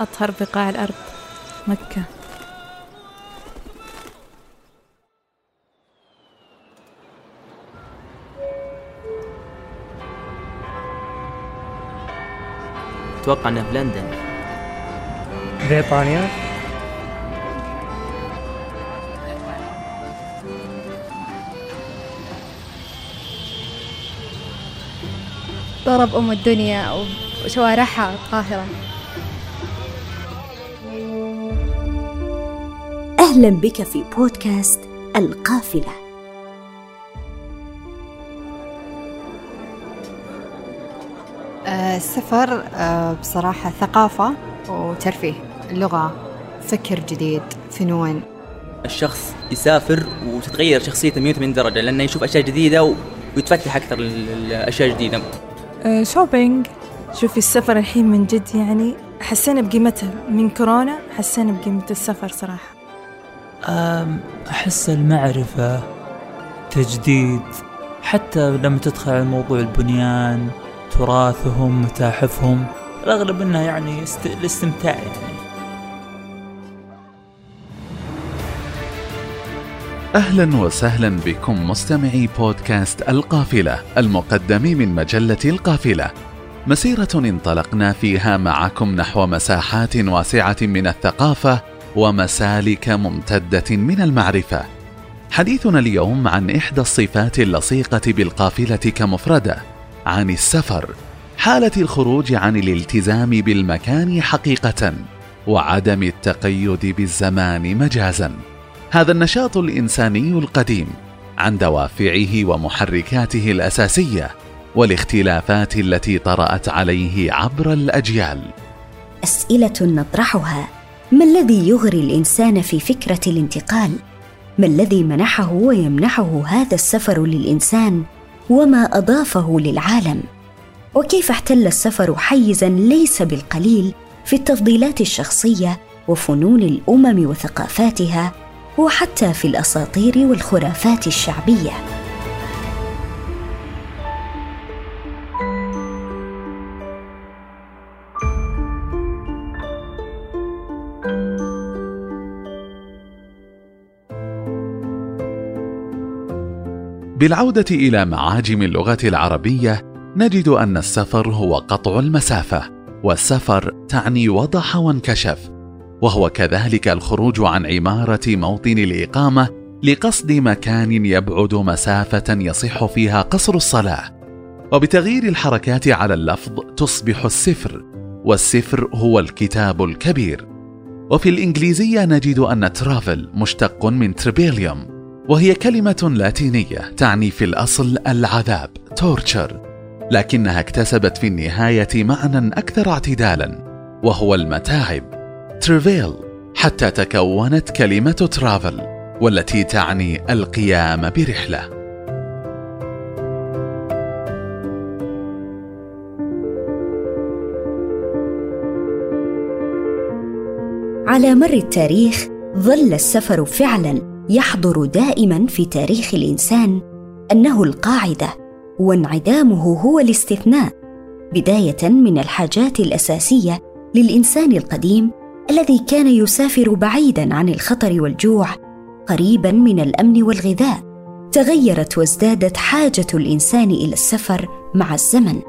أطهر بقاع الأرض مكة. أتوقع أنه في لندن. بريطانيا. ضرب أم الدنيا وشوارعها القاهرة أهلا بك في بودكاست القافلة. آه، السفر آه، بصراحة ثقافة وترفيه لغة فكر جديد فنون. الشخص يسافر وتتغير شخصيته 180 درجة لأنه يشوف أشياء جديدة ويتفتح أكثر للأشياء الجديدة. آه، شوبينج شوفي السفر الحين من جد يعني حسينا بقيمتها من كورونا حسينا بقيمة السفر صراحة. أحس المعرفة تجديد. حتى لما تدخل على موضوع البنيان تراثهم متاحفهم الأغلب أنها يعني است... الاستمتاع يعني. أهلا وسهلا بكم مستمعي بودكاست القافلة المقدم من مجلة القافلة. مسيرة انطلقنا فيها معكم نحو مساحات واسعة من الثقافة ومسالك ممتدة من المعرفة. حديثنا اليوم عن إحدى الصفات اللصيقة بالقافلة كمفردة عن السفر حالة الخروج عن الالتزام بالمكان حقيقة وعدم التقيد بالزمان مجازا. هذا النشاط الإنساني القديم عن دوافعه ومحركاته الأساسية والاختلافات التي طرأت عليه عبر الأجيال. أسئلة نطرحها. ما الذي يغري الإنسان في فكرة الانتقال؟ ما الذي منحه ويمنحه هذا السفر للإنسان وما أضافه للعالم؟ وكيف احتل السفر حيزا ليس بالقليل في التفضيلات الشخصية وفنون الأمم وثقافاتها وحتى في الأساطير والخرافات الشعبية بالعودة إلى معاجم اللغة العربية نجد أن السفر هو قطع المسافة والسفر تعني وضح وانكشف وهو كذلك الخروج عن عمارة موطن الإقامة لقصد مكان يبعد مسافة يصح فيها قصر الصلاة. وبتغيير الحركات على اللفظ تصبح السفر والسفر هو الكتاب الكبير. وفي الإنجليزية نجد أن ترافل مشتق من تريبيليوم وهي كلمة لاتينية تعني في الأصل العذاب torture لكنها اكتسبت في النهاية معنى أكثر اعتدالا وهو المتاعب travail حتى تكونت كلمة travel والتي تعني القيام برحلة. على مر التاريخ ظل السفر فعلا يحضر دائما في تاريخ الإنسان أنه القاعدة وانعدامه هو الاستثناء بداية من الحاجات الأساسية للإنسان القديم الذي كان يسافر بعيدا عن الخطر والجوع قريبا من الأمن والغذاء. تغيرت وازدادت حاجة الإنسان إلى السفر مع الزمن.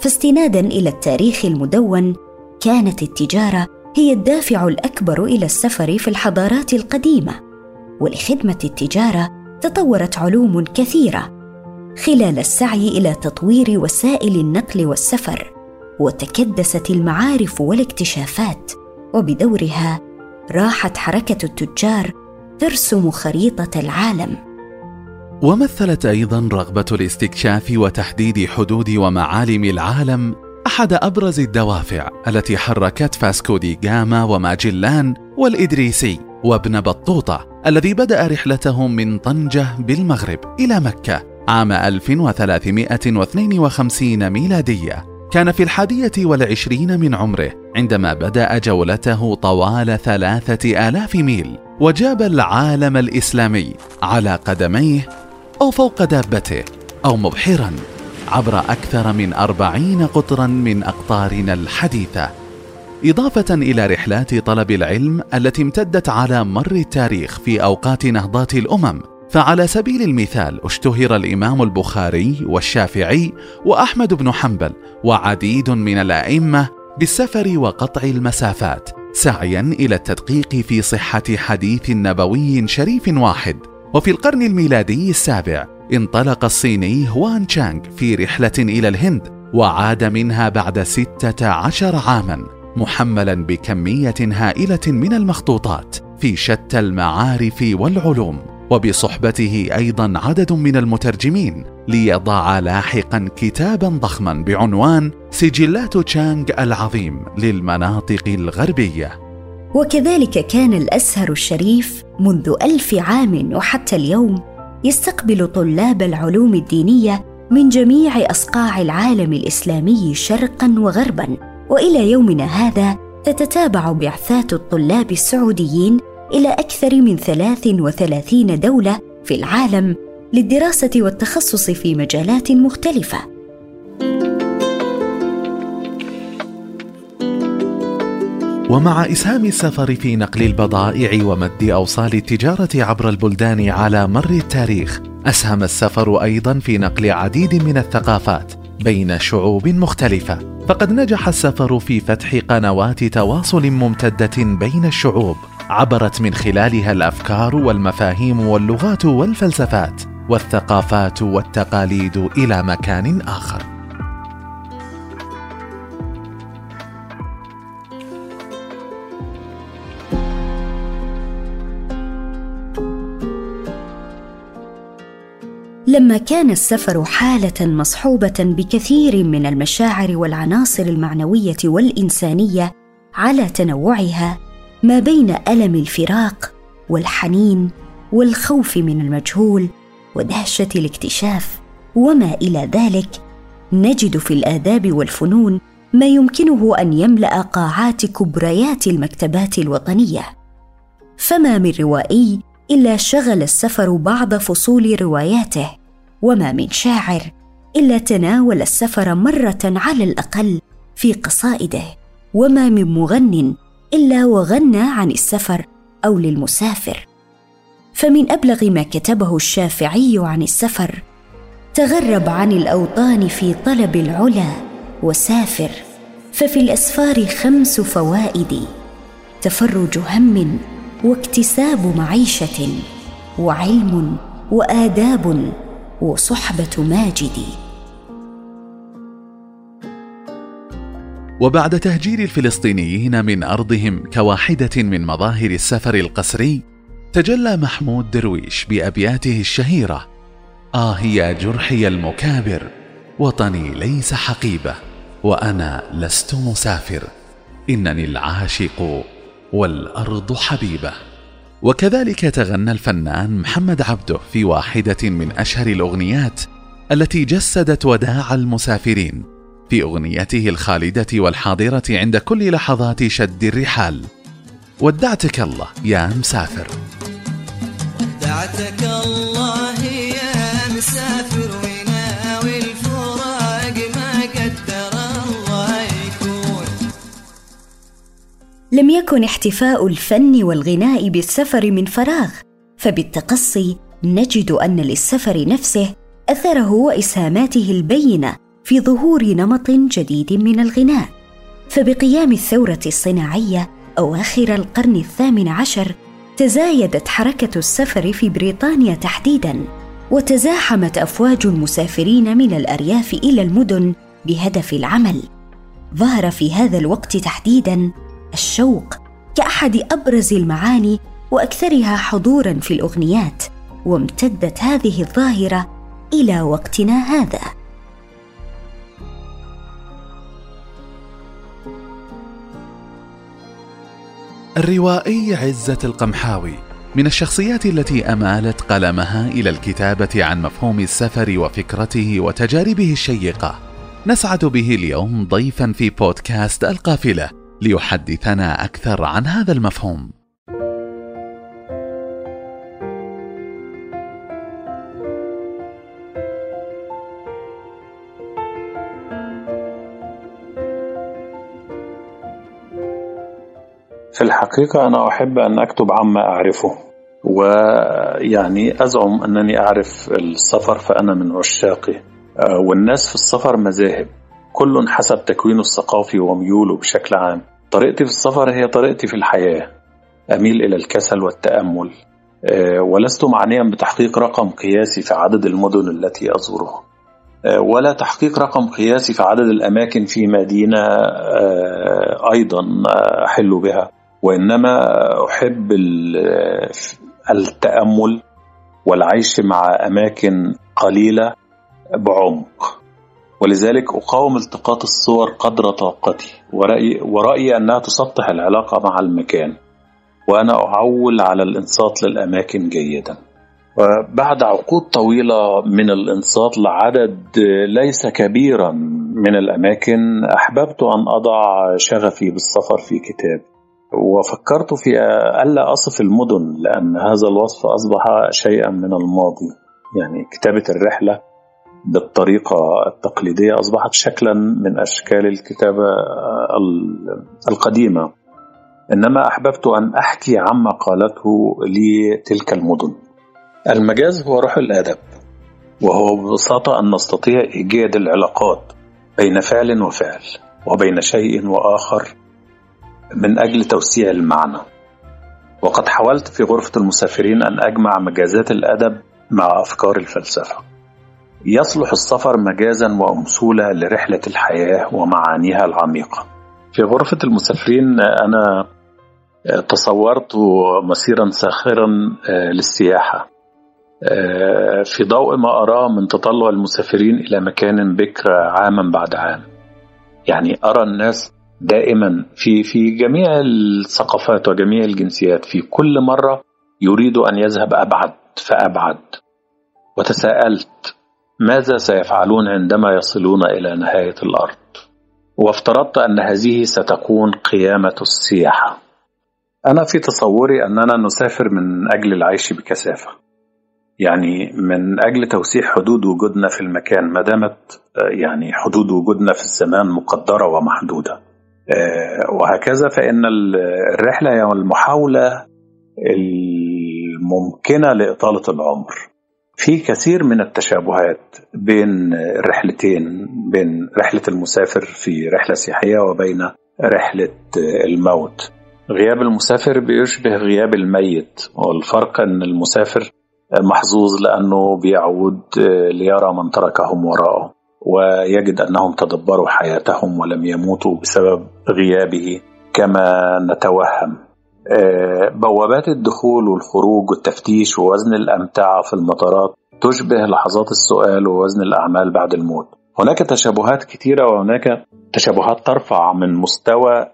فاستنادا إلى التاريخ المدون كانت التجارة هي الدافع الأكبر إلى السفر في الحضارات القديمة. ولخدمة التجارة تطورت علوم كثيرة خلال السعي إلى تطوير وسائل النقل والسفر وتكدست المعارف والاكتشافات وبدورها راحت حركة التجار ترسم خريطة العالم. ومثلت أيضا رغبة الاستكشاف وتحديد حدود ومعالم العالم أحد أبرز الدوافع التي حركت فاسكو دي جاما وماجلان والإدريسي وابن بطوطة. الذي بدأ رحلته من طنجة بالمغرب إلى مكة عام 1352 ميلادية. كان في الحادية والعشرين من عمره عندما بدأ جولته طوال ثلاثة آلاف ميل وجاب العالم الإسلامي على قدميه أو فوق دابته أو مبحرا عبر أكثر من أربعين قطرا من أقطارنا الحديثة. إضافة إلى رحلات طلب العلم التي امتدت على مر التاريخ في أوقات نهضات الأمم فعلى سبيل المثال اشتهر الإمام البخاري والشافعي وأحمد بن حنبل وعديد من الأئمة بالسفر وقطع المسافات سعيا إلى التدقيق في صحة حديث نبوي شريف واحد. وفي القرن الميلادي السابع انطلق الصيني هوان تشانغ في رحلة إلى الهند وعاد منها بعد ستة عشر عاما. محملا بكمية هائلة من المخطوطات في شتى المعارف والعلوم وبصحبته أيضا عدد من المترجمين ليضع لاحقا كتابا ضخما بعنوان سجلات تشانغ العظيم للمناطق الغربية. وكذلك كان الأزهر الشريف منذ ألف عام وحتى اليوم يستقبل طلاب العلوم الدينية من جميع أصقاع العالم الإسلامي شرقا وغربا. وإلى يومنا هذا تتتابع بعثات الطلاب السعوديين إلى أكثر من 33 دولة في العالم للدراسة والتخصص في مجالات مختلفة. ومع إسهام السفر في نقل البضائع ومد أوصال التجارة عبر البلدان على مر التاريخ، أسهم السفر أيضا في نقل عديد من الثقافات بين شعوب مختلفة، فقد نجح السفر في فتح قنوات تواصل ممتدة بين الشعوب. عبرت من خلالها الأفكار والمفاهيم واللغات والفلسفات والثقافات والتقاليد إلى مكان آخر. لما كان السفر حالة مصحوبة بكثير من المشاعر والعناصر المعنوية والإنسانية على تنوعها ما بين ألم الفراق والحنين والخوف من المجهول ودهشة الاكتشاف وما إلى ذلك نجد في الآداب والفنون ما يمكنه أن يملأ قاعات كبريات المكتبات الوطنية. فما من روائي إلا شغل السفر بعض فصول رواياته. وما من شاعر إلا تناول السفر مرة على الأقل في قصائده. وما من مغن إلا وغنى عن السفر أو للمسافر. فمن أبلغ ما كتبه الشافعي عن السفر تغرب عن الأوطان في طلب العلا وسافر. ففي الأسفار خمس فوائد تفرج هم واكتساب معيشة وعلم وآداب. وصحبة ماجد. وبعد تهجير الفلسطينيين من أرضهم كواحدة من مظاهر السفر القسري تجلى محمود درويش بأبياته الشهيرة. آه يا جرحي المكابر وطني ليس حقيبة وأنا لست مسافر. إنني العاشق والأرض حبيبة. وكذلك تغنى الفنان محمد عبده في واحدة من أشهر الأغنيات التي جسدت وداع المسافرين في أغنيته الخالدة والحاضرة عند كل لحظات شد الرحال. ودعتك الله يا مسافر. ودعتك الله يا مسافر. لم يكن احتفاء الفن والغناء بالسفر من فراغ فبالتقصي نجد أن للسفر نفسه أثره وإسهاماته البينة في ظهور نمط جديد من الغناء. فبقيام الثورة الصناعية أواخر القرن الثامن عشر تزايدت حركة السفر في بريطانيا تحديدا وتزاحمت أفواج المسافرين من الأرياف إلى المدن بهدف العمل. ظهر في هذا الوقت تحديدا الشوق كأحد أبرز المعاني وأكثرها حضورا في الأغنيات وامتدت هذه الظاهرة إلى وقتنا هذا. الروائي عزة القمحاوي من الشخصيات التي أمالت قلمها إلى الكتابة عن مفهوم السفر وفكرته وتجاربه الشيقة. نسعد به اليوم ضيفا في بودكاست القافلة. ليحدثنا أكثر عن هذا المفهوم. في الحقيقة أنا أحب أن أكتب عما أعرفه ويعني أزعم أنني أعرف السفر فأنا من عشاقه آه، والناس في السفر مذاهب. كل حسب تكوينه الثقافي وميوله بشكل عام. طريقتي في السفر هي طريقتي في الحياة. أميل إلى الكسل والتأمل. آه، ولست معنيا بتحقيق رقم قياسي في عدد المدن التي أزورها آه، ولا تحقيق رقم قياسي في عدد الأماكن في مدينة آه، أيضا أحل بها. وإنما أحب التأمل والعيش مع أماكن قليلة بعمق. ولذلك أقاوم التقاط الصور قدر طاقتي. ورأيي, ورأيي أنها تسطح العلاقة مع المكان. وأنا أعول على الإنصات للأماكن جيدا. وبعد عقود طويلة من الإنصات لعدد ليس كبيرا من الأماكن. أحببت أن أضع شغفي بالسفر في كتاب. وفكرت في ألا أصف المدن لأن هذا الوصف أصبح شيئا من الماضي. يعني كتابة الرحلة بالطريقة التقليدية أصبحت شكلا من أشكال الكتابة القديمة. إنما أحببت أن أحكي عما قالته لي تلك المدن. المجاز هو روح الأدب وهو ببساطة أن نستطيع إيجاد العلاقات بين فعل وفعل وبين شيء وآخر من أجل توسيع المعنى. وقد حاولت في غرفة المسافرين أن أجمع مجازات الأدب مع أفكار الفلسفة. يصلح السفر مجازا وأمثولة لرحلة الحياة ومعانيها العميقة. في غرفة المسافرين أنا تصورت مسيرا ساخرا آه، للسياحة. آه، في ضوء ما أراه من تطلع المسافرين إلى مكان بكر عاما بعد عام. يعني أرى الناس دائما في في جميع الثقافات وجميع الجنسيات في كل مرة يريد أن يذهب أبعد فأبعد. وتساءلت ماذا سيفعلون عندما يصلون إلى نهاية الأرض؟ وافترضت أن هذه ستكون قيامة السياحة. أنا في تصوري أننا نسافر من أجل العيش بكثافة. يعني من أجل توسيع حدود وجودنا في المكان ما دامت يعني حدود وجودنا في الزمان مقدرة ومحدودة. آه، وهكذا فإن الرحلة هي المحاولة الممكنة لإطالة العمر. في كثير من التشابهات بين الرحلتين بين رحلة المسافر في رحلة سياحية وبين رحلة الموت. غياب المسافر بيشبه غياب الميت والفرق إن المسافر محظوظ لأنه بيعود ليرى من تركهم وراءه ويجد أنهم تدبروا حياتهم ولم يموتوا بسبب غيابه كما نتوهم. بوابات الدخول والخروج والتفتيش ووزن الأمتعة في المطارات تشبه لحظات السؤال ووزن الأعمال بعد الموت. هناك تشابهات كثيره وهناك تشابهات ترفع من مستوى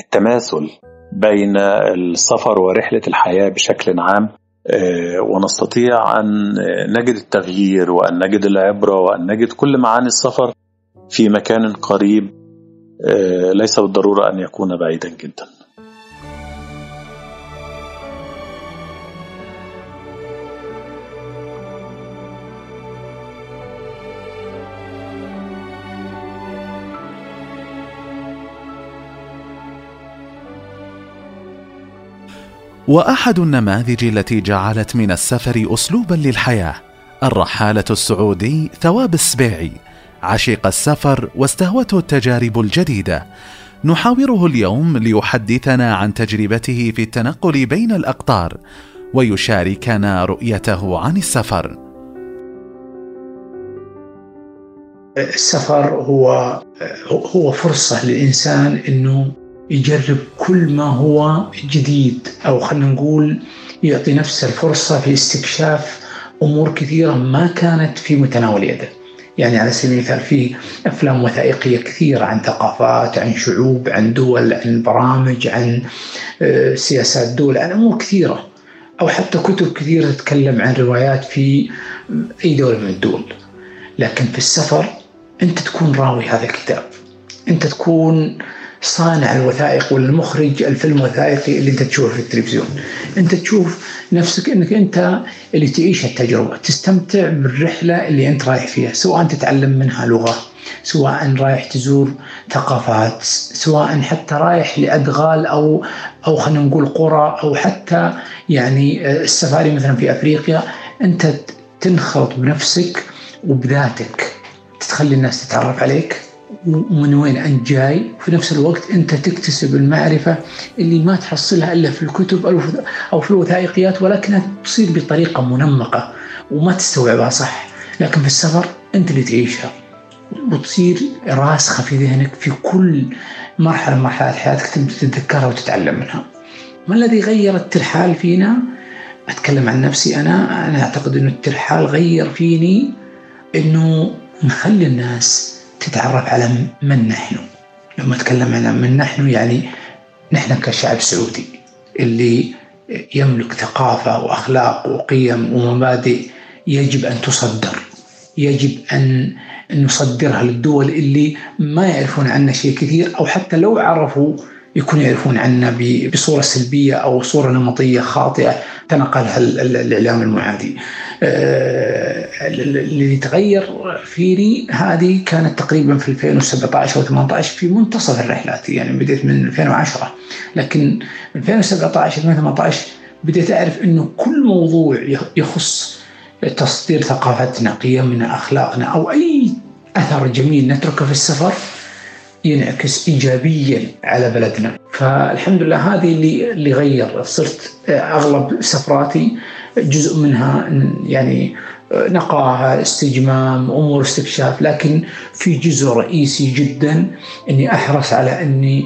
التماثل بين السفر ورحلة الحياة بشكل عام آه، ونستطيع أن نجد التغيير وأن نجد العبرة وأن نجد كل معاني السفر في مكان قريب آه، ليس بالضرورة أن يكون بعيدا جدا. وأحد النماذج التي جعلت من السفر اسلوبا للحياة الرحالة السعودي ثواب السبيعي عشق السفر واستهوته التجارب الجديدة. نحاوره اليوم ليحدثنا عن تجربته في التنقل بين الأقطار ويشاركنا رؤيته عن السفر. السفر هو هو فرصة للإنسان إنه يجرب كل ما هو جديد أو خلينا نقول يعطي نفسه الفرصة في استكشاف أمور كثيرة ما كانت في متناول يده. يعني على سبيل المثال في أفلام وثائقية كثيرة عن ثقافات، عن شعوب، عن دول، عن برامج، عن آه، سياسات دول، عن أمور كثيرة. أو حتى كتب كثيرة تتكلم عن روايات في أي دولة من الدول. لكن في السفر أنت تكون راوي هذا الكتاب. أنت تكون صانع الوثائق والمخرج الفيلم الوثائقي اللي انت تشوفه في التلفزيون. انت تشوف نفسك انك انت اللي تعيش التجربه تستمتع بالرحلة اللي انت رايح فيها سواء تتعلم منها لغة سواء رايح تزور ثقافات سواء حتى رايح لأدغال أو أو خلينا نقول قرى أو حتى يعني السفاري مثلا في أفريقيا. انت تنخرط بنفسك وبذاتك تخلي الناس تتعرف عليك. ومن وين أنت جاي وفي نفس الوقت أنت تكتسب المعرفة اللي ما تحصلها إلا في الكتب أو في الوثائقيات ولكنها تصير بطريقة منمقة وما تستوعبها صح لكن في السفر أنت اللي تعيشها وتصير راسخة في ذهنك في كل مرحلة من مرحلات حياتك تتذكرها وتتعلم منها. ما الذي غير الترحال فينا؟ أتكلم عن نفسي أنا أنا أعتقد إنه الترحال غير فيني إنه نخلي الناس تتعرف على من نحن لما اتكلم عن من نحن يعني نحن كشعب سعودي اللي يملك ثقافة وأخلاق وقيم ومبادئ يجب أن تصدر يجب أن نصدرها للدول اللي ما يعرفون عنا شيء كثير أو حتى لو عرفوا يكونوا يعرفون عنا بصورة سلبية أو صورة نمطية خاطئة تنقلها الإعلام المعادي. اللي تغير فيني هذه كانت تقريبا في 2017 أو 18 في منتصف الرحلات يعني بديت من 2010 لكن من 2017 2018 بديت أعرف إنه كل موضوع يخص تصدير ثقافتنا قيمنا أخلاقنا أو أي أثر جميل نتركه في السفر ينعكس ايجابيا على بلدنا. فالحمد لله هذه اللي اللي غير. صرت أغلب سفراتي جزء منها يعني نقاهه استجمام أمور استكشاف لكن في جزء رئيسي جدا إني أحرص على إني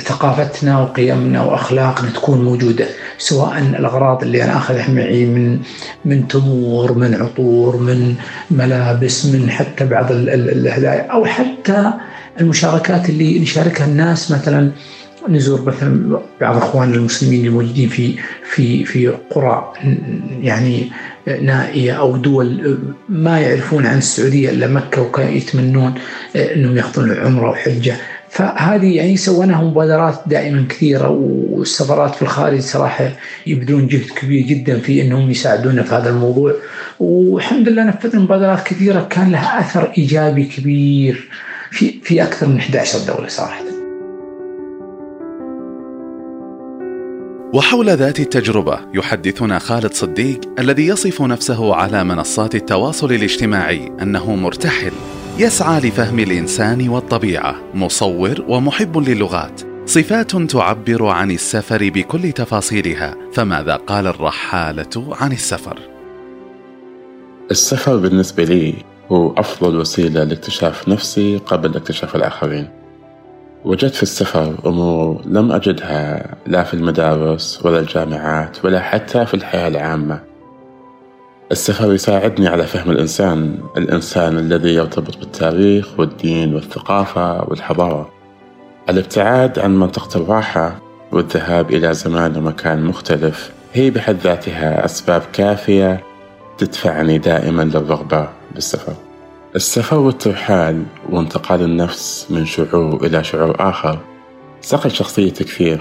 ثقافتنا وقيمنا وأخلاقنا تكون موجودة سواء الأغراض اللي أنا أخذها معي من من تمور من عطور من ملابس من حتى بعض الهدايا أو حتى المشاركات اللي نشاركها الناس مثلا نزور مثلا بعض اخواننا المسلمين الموجودين في في في قرى يعني نائية أو دول ما يعرفون عن السعودية إلا مكة وكانوا يتمنون إنهم يأخذون العمرة وحجه فهذه يعني سويناها مبادرات دائما كثيرة والسفرات في الخارج صراحة يبذلون جهد كبير جدا في إنهم يساعدونا في هذا الموضوع والحمد لله نفذنا مبادرات كثيرة كان لها أثر إيجابي كبير في في أكثر من 11 دولة صراحة. وحول ذات التجربة يحدثنا خالد صديق الذي يصف نفسه على منصات التواصل الاجتماعي أنه مرتحل يسعى لفهم الإنسان والطبيعة مصور ومحب للغات صفات تعبر عن السفر بكل تفاصيلها فماذا قال الرحالة عن السفر؟ السفر بالنسبة لي هو أفضل وسيلة لاكتشاف نفسي قبل اكتشاف الآخرين وجدت في السفر أمور لم أجدها لا في المدارس ولا الجامعات ولا حتى في الحياة العامة. السفر يساعدني على فهم الإنسان الإنسان الذي يرتبط بالتاريخ والدين والثقافة والحضارة. الابتعاد عن منطقة الراحة والذهاب إلى زمان ومكان مختلف هي بحد ذاتها أسباب كافية تدفعني دائما للرغبة بالسفر. السفر والترحال وانتقال النفس من شعور إلى شعور آخر. صقل شخصيتي كثير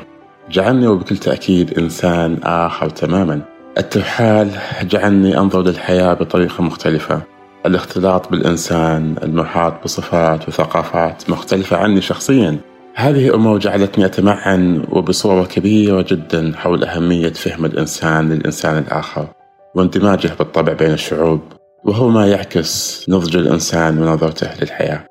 جعلني وبكل تأكيد إنسان آخر تماما. الترحال جعلني أنظر للحياة بطريقة مختلفة. الاختلاط بالإنسان المحاط بصفات وثقافات مختلفة عني شخصيا. هذه أمور جعلتني أتمعن وبصورة كبيرة جدا حول أهمية فهم الإنسان للإنسان الآخر. واندماجه بالطبع بين الشعوب. وهو ما يعكس نضج الإنسان ونظرته للحياة.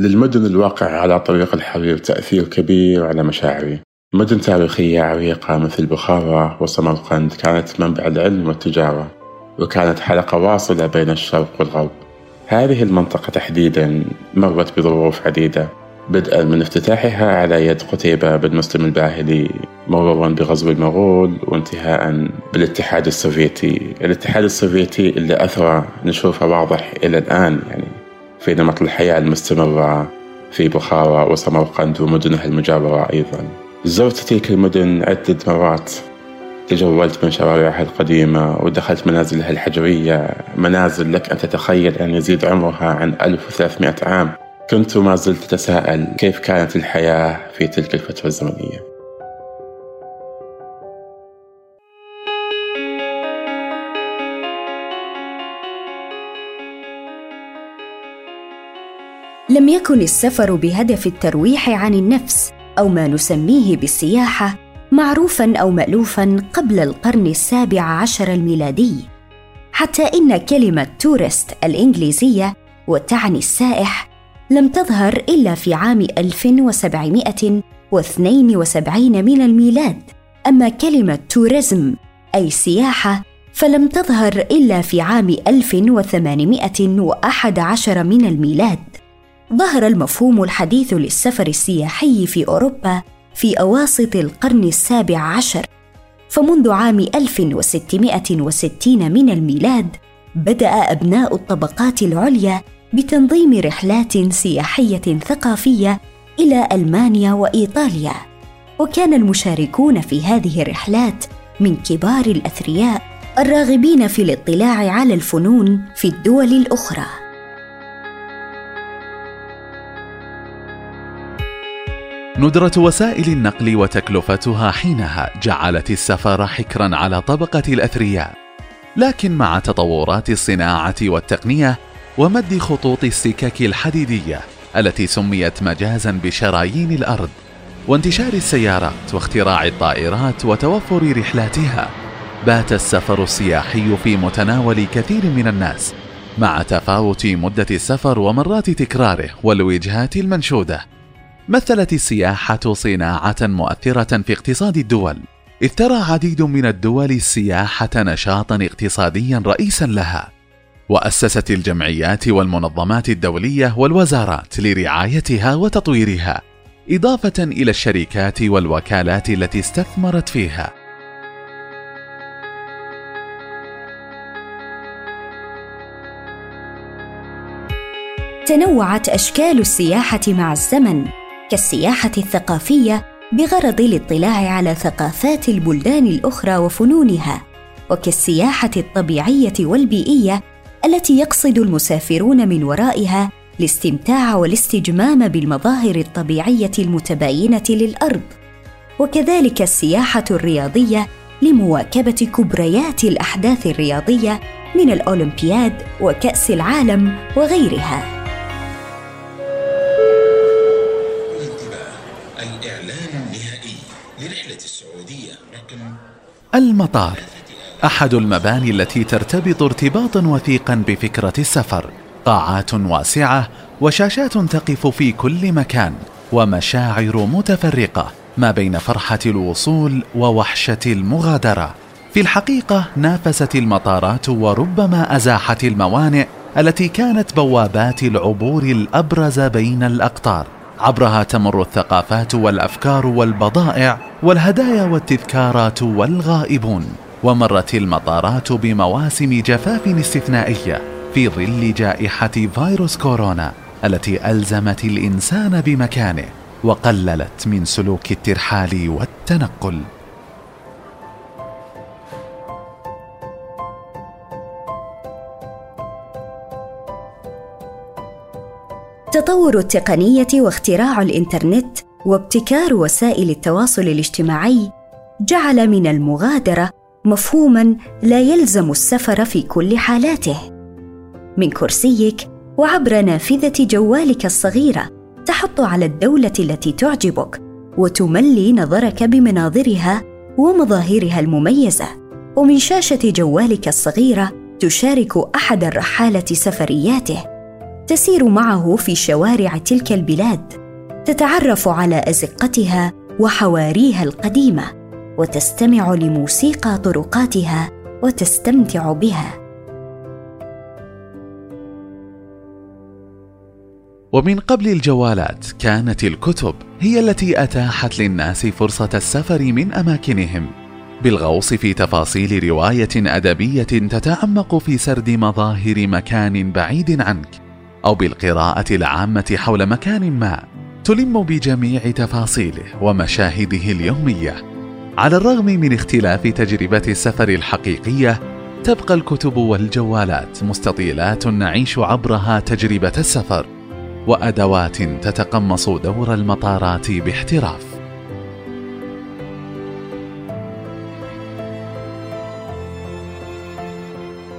للمدن الواقعة على طريق الحرير تأثير كبير على مشاعري. مدن تاريخية عريقة مثل بخارى وسمرقند كانت منبع العلم والتجارة وكانت حلقة واصلة بين الشرق والغرب. هذه المنطقة تحديدا مرت بظروف عديدة. بدءا من افتتاحها على يد قتيبة بن مسلم الباهلي مرورا بغزو المغول وانتهاء بالاتحاد السوفيتي. الاتحاد السوفيتي اللي أثره نشوفه واضح إلى الآن يعني في نمط الحياة المستمرة في بخارى وسمرقند ومدنها المجاورة أيضا. زرت تلك المدن عدة مرات تجولت من شوارعها القديمة ودخلت منازلها الحجرية. منازل لك أن تتخيل أن يزيد عمرها عن 1300 عام. كنت ما زلت أتساءل كيف كانت الحياة في تلك الفترة الزمنية؟ لم يكن السفر بهدف الترويح عن النفس أو ما نسميه بالسياحة معروفا أو مالوفا قبل القرن السابع عشر الميلادي. حتى إن كلمة تورست الإنجليزية وتعني السائح لم تظهر إلا في عام 1772 من الميلاد. أما كلمة توريزم أي سياحة فلم تظهر إلا في عام 1811 من الميلاد. ظهر المفهوم الحديث للسفر السياحي في أوروبا في أواسط القرن السابع عشر. فمنذ عام 1660 من الميلاد بدأ أبناء الطبقات العليا بتنظيم رحلات سياحية ثقافية إلى ألمانيا وإيطاليا. وكان المشاركون في هذه الرحلات من كبار الأثرياء الراغبين في الاطلاع على الفنون في الدول الأخرى. ندرة وسائل النقل وتكلفتها حينها جعلت السفر حكرا على طبقة الأثرياء. لكن مع تطورات الصناعة والتقنية ومد خطوط السكك الحديدية التي سميت مجازا بشرايين الأرض وانتشار السيارات واختراع الطائرات وتوفر رحلاتها. بات السفر السياحي في متناول كثير من الناس مع تفاوت مدة السفر ومرات تكراره والوجهات المنشودة. مثلت السياحة صناعة مؤثرة في اقتصاد الدول ترى عديد من الدول السياحة نشاطا اقتصاديا رئيسا لها. وأسست الجمعيات والمنظمات الدولية والوزارات لرعايتها وتطويرها إضافة إلى الشركات والوكالات التي استثمرت فيها. تنوعت أشكال السياحة مع الزمن كالسياحة الثقافية بغرض الاطلاع على ثقافات البلدان الأخرى وفنونها وكالسياحة الطبيعية والبيئية التي يقصد المسافرون من ورائها الاستمتاع والاستجمام بالمظاهر الطبيعية المتباينة للأرض. وكذلك السياحة الرياضية لمواكبة كبريات الأحداث الرياضية من الأولمبياد وكأس العالم وغيرها. المطار. أحد المباني التي ترتبط ارتباطا وثيقا بفكرة السفر. قاعات واسعة وشاشات تقف في كل مكان ومشاعر متفرقة ما بين فرحة الوصول ووحشة المغادرة. في الحقيقة نافست المطارات وربما أزاحت الموانئ التي كانت بوابات العبور الأبرز بين الأقطار. عبرها تمر الثقافات والأفكار والبضائع والهدايا والتذكارات والغائبون. ومرت المطارات بمواسم جفاف استثنائية في ظل جائحة فيروس كورونا التي ألزمت الإنسان بمكانه وقللت من سلوك الترحال والتنقل. تطور التقنية واختراع الإنترنت وابتكار وسائل التواصل الاجتماعي جعل من المغادرة مفهوما لا يلزم السفر في كل حالاته. من كرسيك وعبر نافذة جوالك الصغيرة تحط على الدولة التي تعجبك وتملي نظرك بمناظرها ومظاهرها المميزة. ومن شاشة جوالك الصغيرة تشارك أحد الرحالة سفرياته. تسير معه في شوارع تلك البلاد. تتعرف على أزقتها وحواريها القديمة. وتستمع لموسيقى طرقاتها وتستمتع بها. ومن قبل الجوالات كانت الكتب هي التي أتاحت للناس فرصة السفر من أماكنهم. بالغوص في تفاصيل رواية أدبية تتعمق في سرد مظاهر مكان بعيد عنك أو بالقراءة العامة حول مكان ما تلم بجميع تفاصيله ومشاهده اليومية. على الرغم من اختلاف تجربة السفر الحقيقية تبقى الكتب والجوالات مستطيلات نعيش عبرها تجربة السفر وأدوات تتقمص دور المطارات باحتراف.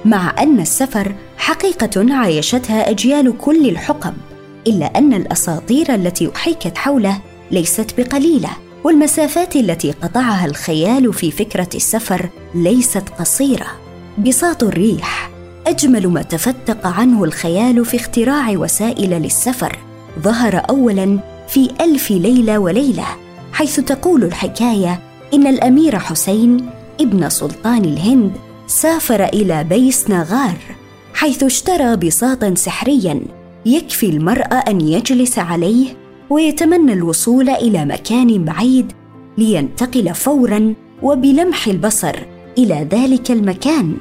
مع أن السفر حقيقة عايشتها أجيال كل الحقب إلا أن الأساطير التي أحيكت حوله ليست بقليلة. والمسافات التي قطعها الخيال في فكرة السفر ليست قصيرة. بساط الريح أجمل ما تفتق عنه الخيال في اختراع وسائل للسفر. ظهر اولا في ألف ليلة وليلة حيث تقول الحكاية إن الأمير حسين ابن سلطان الهند سافر إلى بيس ناغار حيث اشترى بساطا سحريا يكفي المرء أن يجلس عليه ويتمنى الوصول إلى مكان بعيد لينتقل فورا وبلمح البصر إلى ذلك المكان.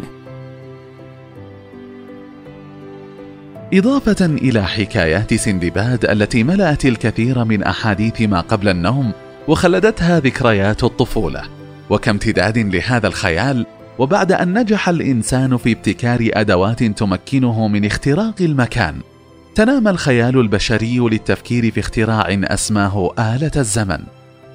إضافة إلى حكايات سندباد التي ملأت الكثير من أحاديث ما قبل النوم وخلدتها ذكريات الطفولة وكامتداد لهذا الخيال وبعد أن نجح الإنسان في ابتكار أدوات تمكنه من اختراق المكان. تنام الخيال البشري للتفكير في اختراع أسماه آلة الزمن.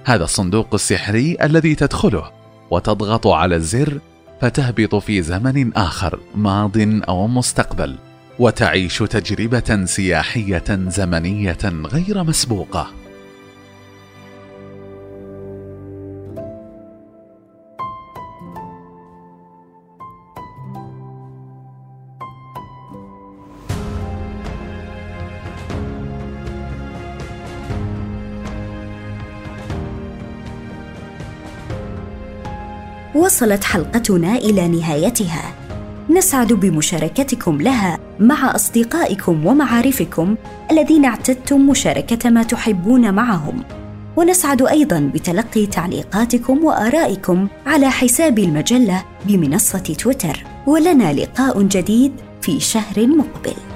هذا الصندوق السحري الذي تدخله وتضغط على الزر فتهبط في زمن آخر ماض أو مستقبل وتعيش تجربة سياحية زمنية غير مسبوقة. وصلت حلقتنا إلى نهايتها. نسعد بمشاركتكم لها مع أصدقائكم ومعارفكم الذين اعتدتم مشاركة ما تحبون معهم. ونسعد أيضا بتلقي تعليقاتكم وآرائكم على حساب المجلة بمنصة تويتر. ولنا لقاء جديد في شهر مقبل.